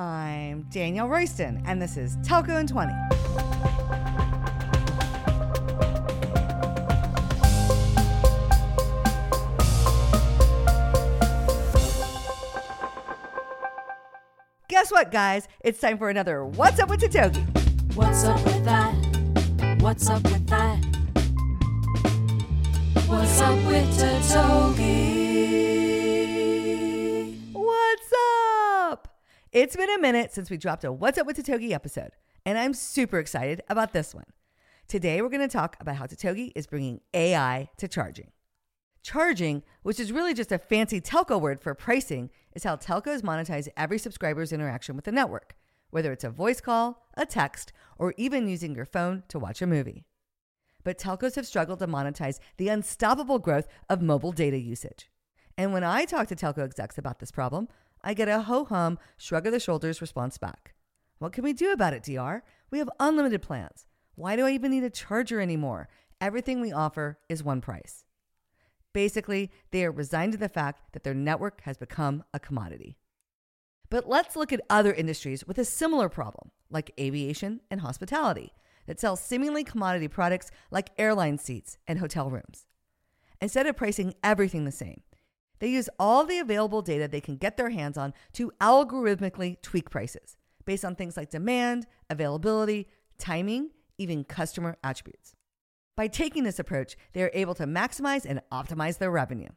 I'm Danielle Royston, and this is Telco in 20. Guess what, guys? It's time for another What's Up with Totogi. What's up with that? What's up with that? What's up with Totogi? It's been a minute since we dropped a What's Up with Totogi episode, and I'm super excited about this one. Today, we're going to talk about how Totogi is bringing AI to charging. Charging, which is really just a fancy telco word for pricing, is how telcos monetize every subscriber's interaction with the network, whether it's a voice call, a text, or even using your phone to watch a movie. But telcos have struggled to monetize the unstoppable growth of mobile data usage. And when I talk to telco execs about this problem, I get a ho hum, shrug of the shoulders response back. What can we do about it, DR? We have unlimited plans. Why do I even need a charger anymore? Everything we offer is one price. Basically, they are resigned to the fact that their network has become a commodity. But let's look at other industries with a similar problem, like aviation and hospitality, that sell seemingly commodity products like airline seats and hotel rooms. Instead of pricing everything the same, they use all the available data they can get their hands on to algorithmically tweak prices based on things like demand, availability, timing, even customer attributes. By taking this approach, they are able to maximize and optimize their revenue.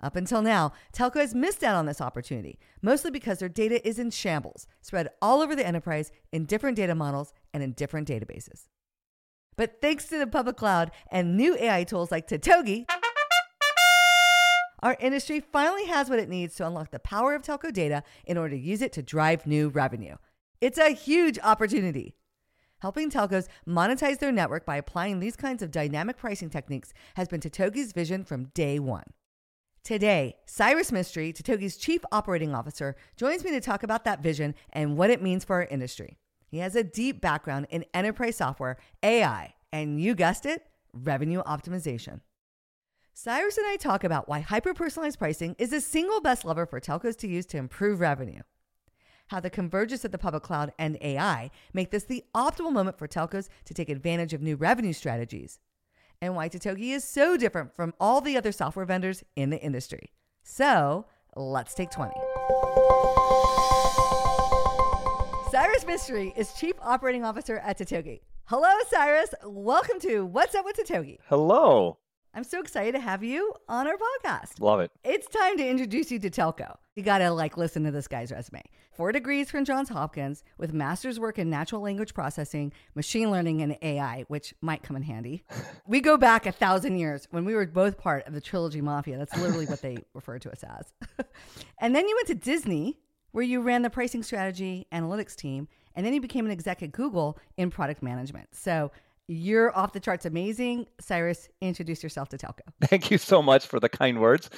Up until now, Telco has missed out on this opportunity, mostly because their data is in shambles, spread all over the enterprise in different data models and in different databases. But thanks to the public cloud and new AI tools like Totogi, our industry finally has what it needs to unlock the power of telco data in order to use it to drive new revenue. It's a huge opportunity. Helping telcos monetize their network by applying these kinds of dynamic pricing techniques has been Totogi's vision from day one. Today, Cyrus Mistry, Totogi's Chief Operating Officer, joins me to talk about that vision and what it means for our industry. He has a deep background in enterprise software, AI, and you guessed it, revenue optimization. Cyrus and I talk about why hyper personalized pricing is the single best lever for telcos to use to improve revenue how the convergence of the public cloud and AI make this the optimal moment for telcos to take advantage of new revenue strategies, and why Totogi is so different from all the other software vendors in the industry. So, let's take 20. Cyrus Mistry is Chief Operating Officer at Totogi. Hello, Cyrus. Welcome to What's Up with Totogi. Hello. I'm so excited to have you on our podcast. Love it. It's time to introduce you to Telco. You gotta like listen to this guy's resume. Four degrees from Johns Hopkins with master's work in natural language processing, machine learning, and AI, which might come in handy. we go back a thousand years when we were both part of the Trilogy Mafia. That's literally what they refer to us as. and then you went to Disney, where you ran the pricing strategy analytics team, and then you became an exec at Google in product management. So you're off the charts amazing. Cyrus, introduce yourself to Telco. Thank you so much for the kind words.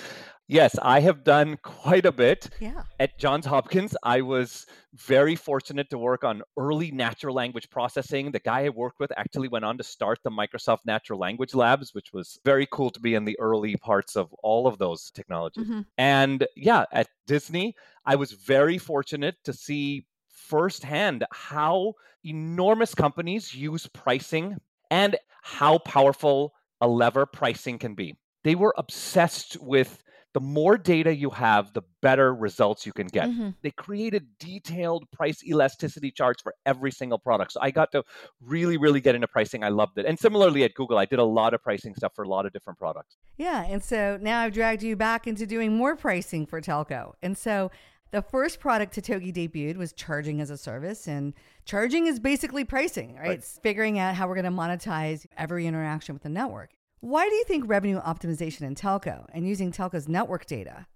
Yes, I have done quite a bit. Yeah. At Johns Hopkins, I was very fortunate to work on early natural language processing. The guy I worked with actually went on to start the Microsoft Natural Language Labs, which was very cool to be in the early parts of all of those technologies. Mm-hmm. And yeah, at Disney, I was very fortunate to see firsthand how enormous companies use pricing and how powerful a lever pricing can be. They were obsessed with the more data you have, the better results you can get. Mm-hmm. They created detailed price elasticity charts for every single product. So I got to really, really get into pricing. I loved it. And similarly at Google, I did a lot of pricing stuff for a lot of different products. Yeah. And so now I've dragged you back into doing more pricing for Telco. And so the first product Totogi debuted was charging as a service, and charging is basically pricing, right? Right. It's figuring out how we're going to monetize every interaction with the network. Why do you think revenue optimization in telco and using telco's network data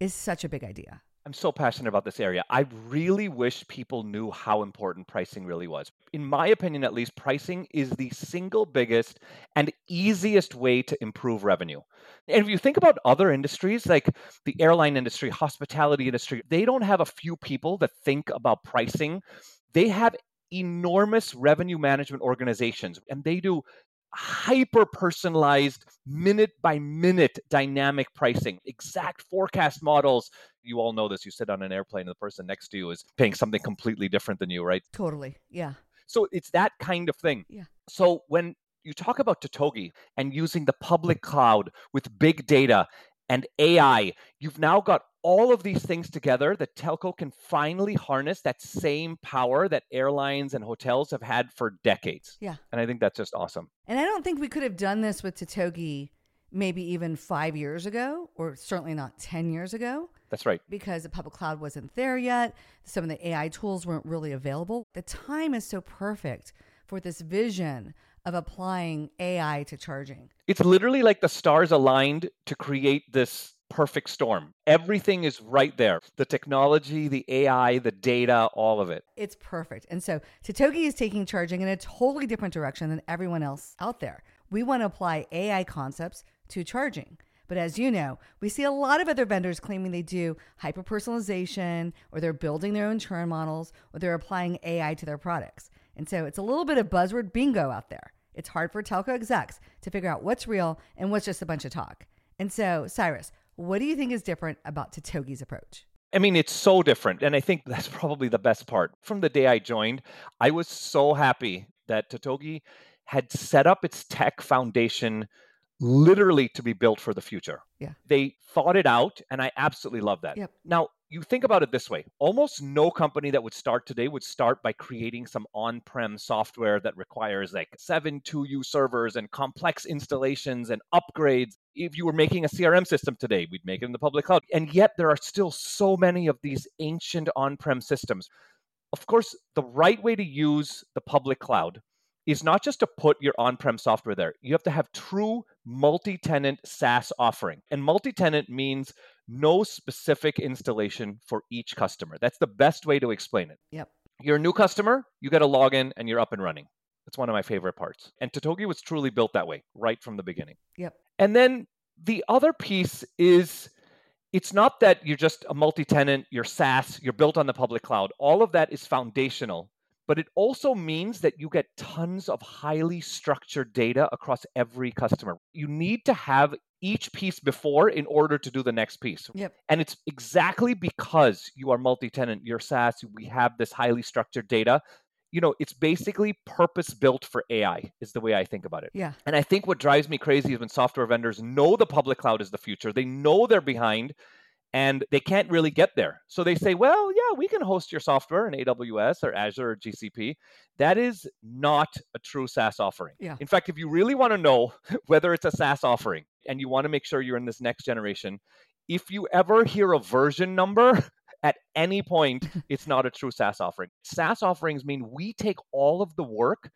is such a big idea? I'm so passionate about this area. I really wish people knew how important pricing really was. In my opinion, at least, pricing is the single biggest and easiest way to improve revenue. And if you think about other industries like the airline industry, hospitality industry, they don't have a few people that think about pricing. They have enormous revenue management organizations and they do hyper personalized, minute by minute dynamic pricing, exact forecast models. You all know this. You sit on an airplane and the person next to you is paying something completely different than you, right? Totally. Yeah. So it's that kind of thing. Yeah. So when you talk about Totogi and using the public cloud with big data and AI, you've now got all of these things together that telco can finally harness that same power that airlines and hotels have had for decades. Yeah. And I think that's just awesome. And I don't think we could have done this with Totogi maybe even five years ago, or certainly not 10 years ago, That's right. because the public cloud wasn't there yet. Some of the AI tools weren't really available. The time is so perfect for this vision of applying AI to charging. It's literally like the stars aligned to create this perfect storm. Everything is right there the technology, the AI, the data, all of it. It's perfect. And so Totogi is taking charging in a totally different direction than everyone else out there. We want to apply AI concepts to charging. But as you know, we see a lot of other vendors claiming they do hyper personalization or they're building their own churn models or they're applying AI to their products. And so it's a little bit of buzzword bingo out there. It's hard for telco execs to figure out what's real and what's just a bunch of talk. And so, Cyrus, what do you think is different about Totogi's approach? I mean, it's so different. And I think that's probably the best part. From the day I joined, I was so happy that Totogi had set up its tech foundation literally to be built for the future. Yeah. They thought it out, and I absolutely love that. Yep. Now, you think about it this way almost no company that would start today would start by creating some on prem software that requires like seven 2U servers and complex installations and upgrades. If you were making a CRM system today, we'd make it in the public cloud. And yet, there are still so many of these ancient on prem systems. Of course, the right way to use the public cloud is not just to put your on-prem software there. You have to have true multi-tenant SaaS offering. And multi-tenant means no specific installation for each customer. That's the best way to explain it. Yep. You're a new customer, you get a login and you're up and running. That's one of my favorite parts. And Totogi was truly built that way right from the beginning. Yep. And then the other piece is it's not that you're just a multi-tenant, you're SaaS, you're built on the public cloud. All of that is foundational but it also means that you get tons of highly structured data across every customer. You need to have each piece before in order to do the next piece. Yep. And it's exactly because you are multi tenant, you're SaaS, we have this highly structured data. You know, it's basically purpose built for AI, is the way I think about it. Yeah. And I think what drives me crazy is when software vendors know the public cloud is the future, they know they're behind, and they can't really get there. So they say, well, yeah, we can host your software in AWS or Azure or GCP. That is not a true SaaS offering. Yeah. In fact, if you really want to know whether it's a SaaS offering and you want to make sure you're in this next generation, if you ever hear a version number, at any point, it's not a true SaaS offering. SaaS offerings mean we take all of the work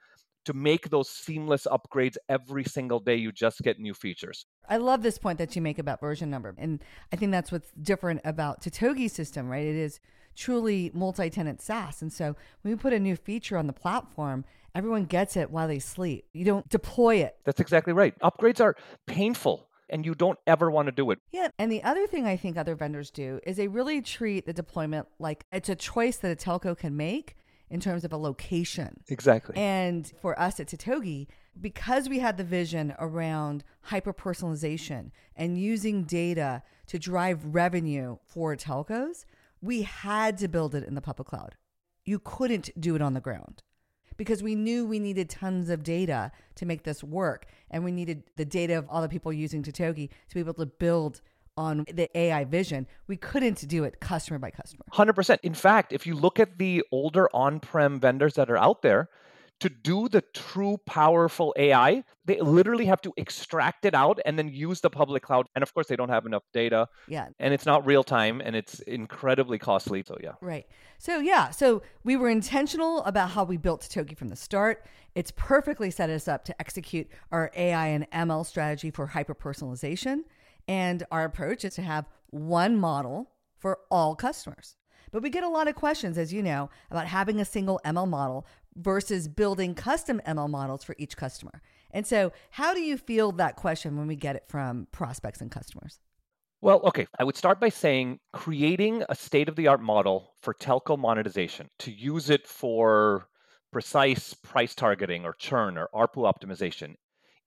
to make those seamless upgrades every single day. You just get new features. I love this point that you make about version number. And I think that's what's different about Totogi's system, right? It is truly multi tenant SaaS. And so when we put a new feature on the platform, everyone gets it while they sleep. You don't deploy it. That's exactly right. Upgrades are painful and you don't ever want to do it. Yeah. And the other thing I think other vendors do is they really treat the deployment like it's a choice that a telco can make in terms of a location. Exactly. And for us at Totogi, because we had the vision around hyper personalization and using data to drive revenue for telcos, we had to build it in the public cloud. You couldn't do it on the ground because we knew we needed tons of data to make this work. And we needed the data of all the people using Totogi to be able to build on the AI vision. We couldn't do it customer by customer. 100%. In fact, if you look at the older on prem vendors that are out there, to do the true powerful AI, they literally have to extract it out and then use the public cloud. And of course, they don't have enough data. Yeah. And it's not real time and it's incredibly costly. So, yeah. Right. So, yeah. So, we were intentional about how we built Totogi from the start. It's perfectly set us up to execute our AI and ML strategy for hyper personalization. And our approach is to have one model for all customers. But we get a lot of questions, as you know, about having a single ML model versus building custom ML models for each customer. And so, how do you field that question when we get it from prospects and customers? Well, okay. I would start by saying creating a state of the art model for telco monetization to use it for precise price targeting or churn or ARPU optimization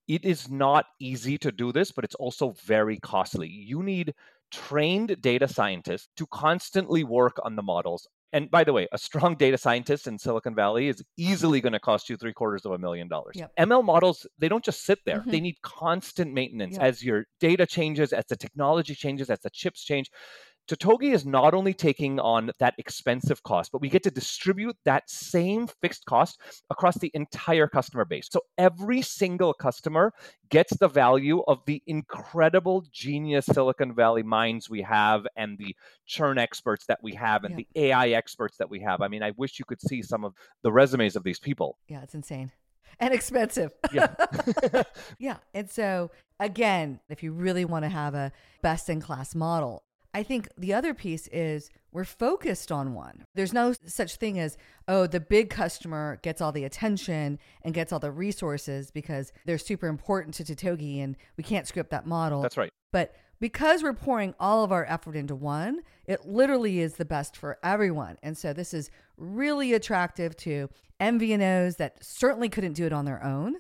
It is not easy to do this, but it's also very costly. You need trained data scientists to constantly work on the models. And by the way, a strong data scientist in Silicon Valley is easily going to cost you three quarters of a million dollars. Yep. ML models, they don't just sit there. Mhm. They need constant maintenance Yep. as your data changes, as the technology changes, as the chips change. Totogi is not only taking on that expensive cost, but we get to distribute that same fixed cost across the entire customer base. So every single customer gets the value of the incredible genius Silicon Valley minds we have and the churn experts that we have and Yeah. the AI experts that we have. I mean, I wish you could see some of the resumes of these people. Yeah, it's insane and expensive. Yeah. yeah. And so, again, if you really want to have a best in class model, I think the other piece is we're focused on one. There's no such thing as, oh, the big customer gets all the attention and gets all the resources because they're super important to Totogi and we can't script that model. That's right. But because we're pouring all of our effort into one, it literally is the best for everyone. And so this is really attractive to MVNOs that certainly couldn't do it on their own,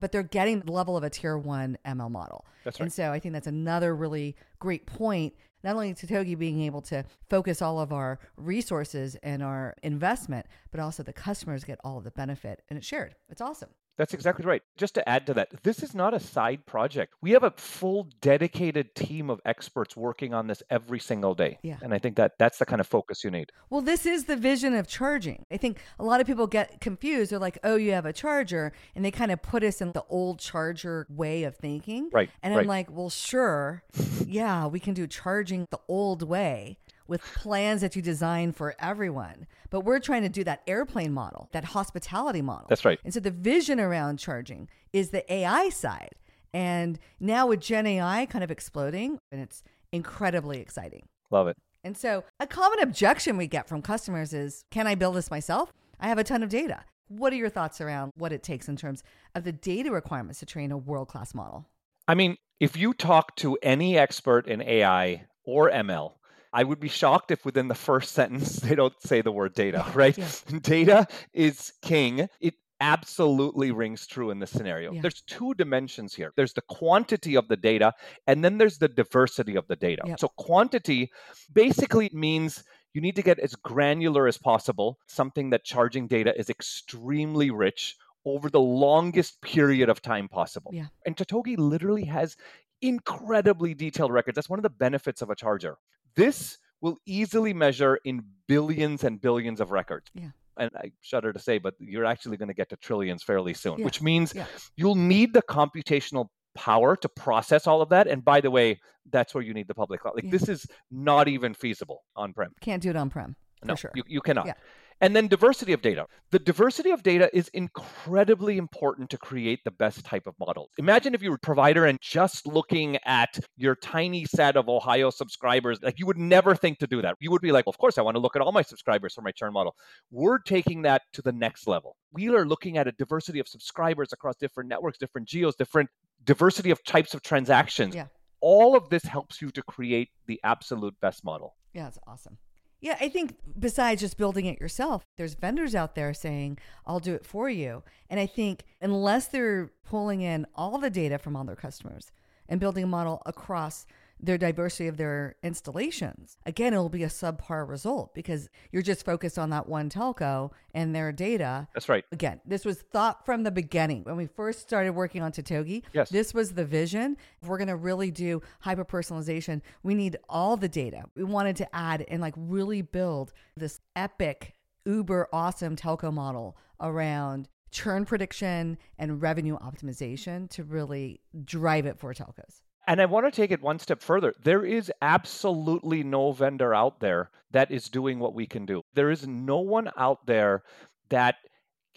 but they're getting the level of a tier one ML model. That's right. And so I think that's another really great point. Not only Totogi being able to focus all of our resources and our investment, but also the customers get all of the benefit and it's shared. It's awesome. That's exactly right. Just to add to that, this is not a side project. We have a full dedicated team of experts working on this every single day. Yeah. And I think that that's the kind of focus you need. Well, this is the vision of charging. I think a lot of people get confused. They're like, oh, you have a charger. And they kind of put us in the old charger way of thinking. Right, And I'm right. like, well, sure. yeah, we can do charging the old way with plans that you design for everyone. But we're trying to do that airplane model, that hospitality model. That's right. And so the vision around charging is the AI side. And now with Gen AI kind of exploding, and it's incredibly exciting. Love it. And so, a common objection we get from customers is Can I build this myself? I have a ton of data. What are your thoughts around what it takes in terms of the data requirements to train a world class model? I mean, if you talk to any expert in AI or ML, I would be shocked if within the first sentence they don't say the word data, right? yeah. Data is king. It absolutely rings true in this scenario. Yeah. There's two dimensions here. There's the quantity of the data and then there's the diversity of the data. Yep. So quantity basically means you need to get as granular as possible, something that charging data is extremely rich over the longest period of time possible. Yeah. And Totogi literally has incredibly detailed records. That's one of the benefits of a charger. This will easily measure in billions and billions of records. Yeah. And I shudder to say, but you're actually going to get to trillions fairly soon, Yeah. which means Yeah. you'll need the computational power to process all of that. And by the way, that's where you need the public cloud. Like Yeah. this is not even feasible on prem. Can't do it on prem. No, sure. you, you cannot. And then diversity of data. The diversity of data is incredibly important to create the best type of model. Imagine if you were a provider and just looking at your tiny set of Ohio subscribers, like you would never think to do that. You would be like, well, of course, I want to look at all my subscribers for my churn model. We're taking that to the next level. We are looking at a diversity of subscribers across different networks, different geos, different diversity of types of transactions. Yeah. All of this helps you to create the absolute best model. Yeah, it's awesome. Yeah, I think besides just building it yourself, there's vendors out there saying, I'll do it for you. And I think unless they're pulling in all the data from all their customers and building a model across their diversity of their installations, again, it'll be a subpar result because you're just focused on that one telco and their data. That's right. Again, this was thought from the beginning. When we first started working on Totogi, Yes. this was the vision. If we're going to really do hyper personalization, we need all the data. We wanted to add and like really build this epic, uber awesome telco model around churn prediction and revenue optimization to really drive it for telcos. And I want to take it one step further. There is absolutely no vendor out there that is doing what we can do. There is no one out there that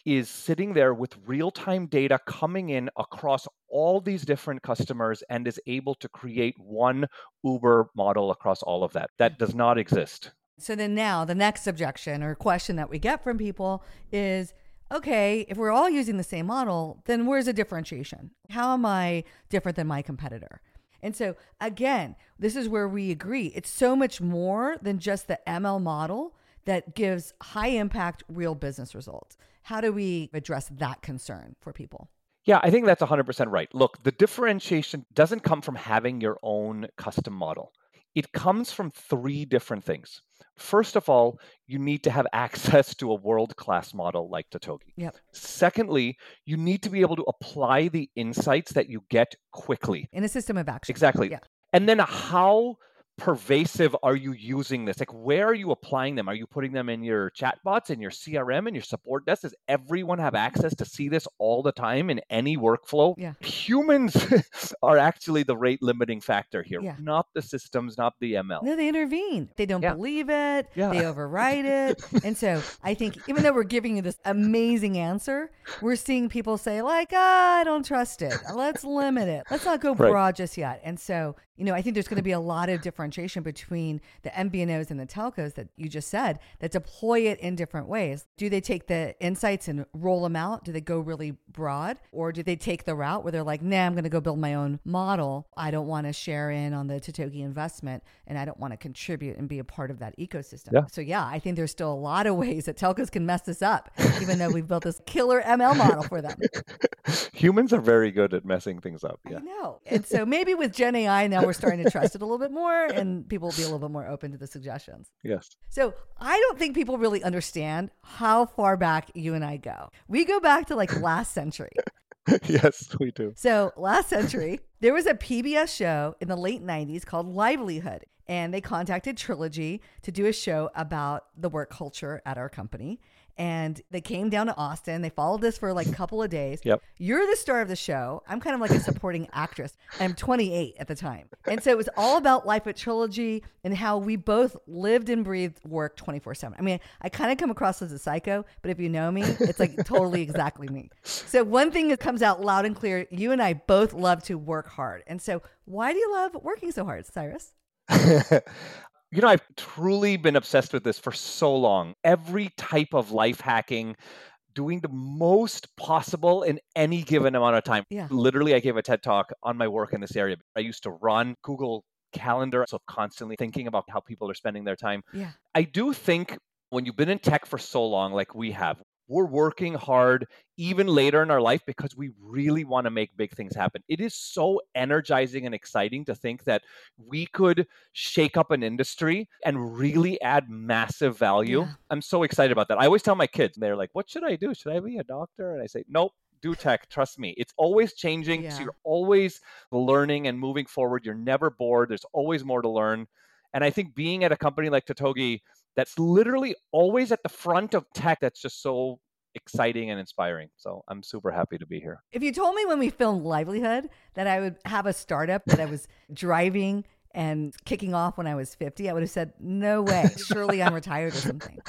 is sitting there with real time data coming in across all these different customers and is able to create one Uber model across all of that. That does not exist. So then now the next objection or question that we get from people is okay, if we're all using the same model, then where's the differentiation? How am I different than my competitor? And so again, this is where we agree. It's so much more than just the ML model that gives high impact real business results. How do we address that concern for people? Yeah, I think that's 100% right. Look, the differentiation doesn't come from having your own custom model. It comes from three different things. First of all, you need to have access to a world class model like Totogi. Yep. Secondly, you need to be able to apply the insights that you get quickly. In a system of action. Exactly. Yeah. And then how pervasive are you using this? Like, where are you applying them? Are you putting them in your chatbots, in your CRM, in your support desk? Does everyone have access to see this all the time in any workflow? Yeah. Humans are actually the rate limiting factor here, Yeah. not the systems, not the ML. No, they intervene. They don't Yeah. believe it. Yeah. They override it. and so I think even though we're giving you this amazing answer, we're seeing people say, like, ah, I don't trust it. Let's limit it. Let's not go Right. broad just yet. And so, you know, I think there's going to be a lot of differentiation between the MVNOs and the telcos that you just said that deploy it in different ways. Do they take the insights and roll them out? Do they go really broad? Or do they take the route where they're like, nah, I'm going to go build my own model. I don't want to share in on the Totogi investment and I don't want to contribute and be a part of that ecosystem. Yeah. So, yeah, I think there's still a lot of ways that telcos can mess this up, even though we've built this killer ML model for them. Humans are very good at messing things up. I Yeah. know. And so maybe with Gen AI now we're starting to trust it a little bit more and people will be a little bit more open to the suggestions. Yes. So I don't think people really understand how far back you and I go. We go back to like last century. yes, we do. So last century, there was a PBS show in the late 90s called Livelihood. And they contacted Trilogy to do a show about the work culture at our company. And they came down to Austin. They followed this for like a couple of days. Yep. You're the star of the show. I'm kind of like a supporting actress. I'm 28 at the time. And so it was all about life at Trilogy and how we both lived and breathed work 24 7. I mean, I kind of come across as a psycho, but if you know me, it's like totally exactly me. So one thing that comes out loud and clear you and I both love to work hard. And so why do you love working so hard, Cyrus? you know, I've truly been obsessed with this for so long. Every type of life hacking, doing the most possible in any given amount of time. Yeah. Literally, I gave a TED talk on my work in this area. I used to run Google Calendar, so constantly thinking about how people are spending their time. Yeah. I do think when you've been in tech for so long, like we have, we're working hard even later in our life because we really want to make big things happen. It is so energizing and exciting to think that we could shake up an industry and really add massive value. Yeah. I'm so excited about that. I always tell my kids, they're like, What should I do? Should I be a doctor? And I say, Nope. Do tech, trust me. It's always changing. Yeah. So you're always learning and moving forward. You're never bored. There's always more to learn. And I think being at a company like Totogi that's literally always at the front of tech that's just so exciting and inspiring. So I'm super happy to be here. If you told me when we filmed Livelihood that I would have a startup that I was driving and kicking off when I was 50, I would have said, no way. Surely I'm retired or something.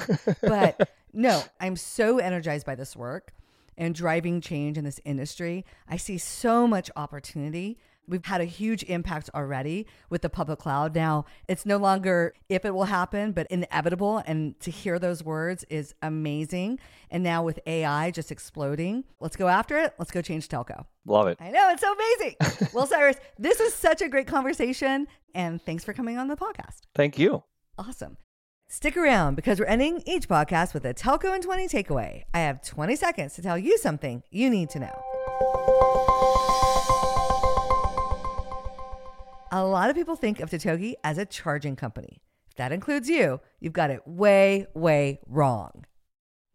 But no, I'm so energized by this work and driving change in this industry. I see so much opportunity. We've had a huge impact already with the public cloud. Now, it's no longer if it will happen, but inevitable. And to hear those words is amazing. And now with AI just exploding, let's go after it. Let's go change telco. Love it. I know, it's so amazing. well, Cyrus, this was such a great conversation. And thanks for coming on the podcast. Thank you. Awesome. Stick around because we're ending each podcast with a Telco in 20 takeaway. I have 20 seconds to tell you something you need to know. A lot of people think of Totogi as a charging company. If that includes you, you've got it way, way wrong.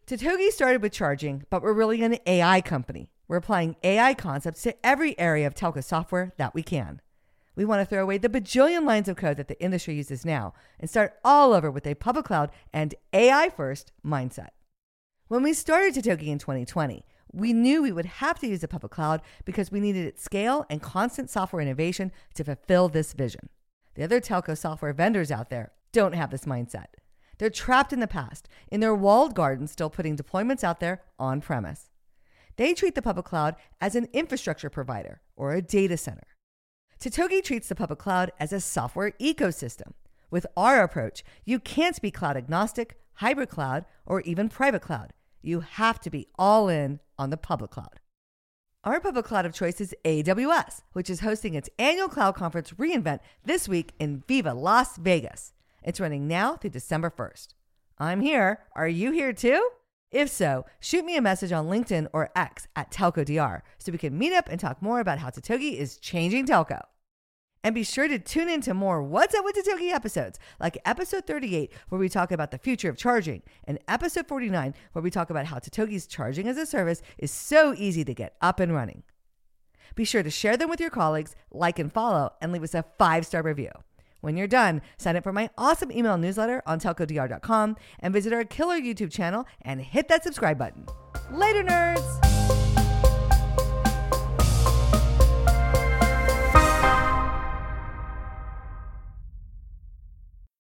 Totogi started with charging, but we're really an AI company. We're applying AI concepts to every area of telco software that we can. We want to throw away the bajillion lines of code that the industry uses now and start all over with a public cloud and AI first mindset. When we started Totogi in 2020, we knew we would have to use the public cloud because we needed its scale and constant software innovation to fulfill this vision. The other telco software vendors out there don't have this mindset. They're trapped in the past, in their walled gardens, still putting deployments out there on premise. They treat the public cloud as an infrastructure provider or a data center. Totogi treats the public cloud as a software ecosystem. With our approach, you can't be cloud agnostic, hybrid cloud, or even private cloud. You have to be all in on the public cloud. Our public cloud of choice is AWS, which is hosting its annual cloud conference re:Invent this week in Viva Las Vegas. It's running now through December 1st. I'm here. Are you here too? If so, shoot me a message on LinkedIn or X at TelcoDR so we can meet up and talk more about how Totogi is changing telco. And be sure to tune in to more What's Up with Totogi episodes, like episode 38, where we talk about the future of charging, and episode 49, where we talk about how Totogi's charging as a service is so easy to get up and running. Be sure to share them with your colleagues, like and follow, and leave us a five star review. When you're done, sign up for my awesome email newsletter on telcodr.com and visit our killer YouTube channel and hit that subscribe button. Later, nerds!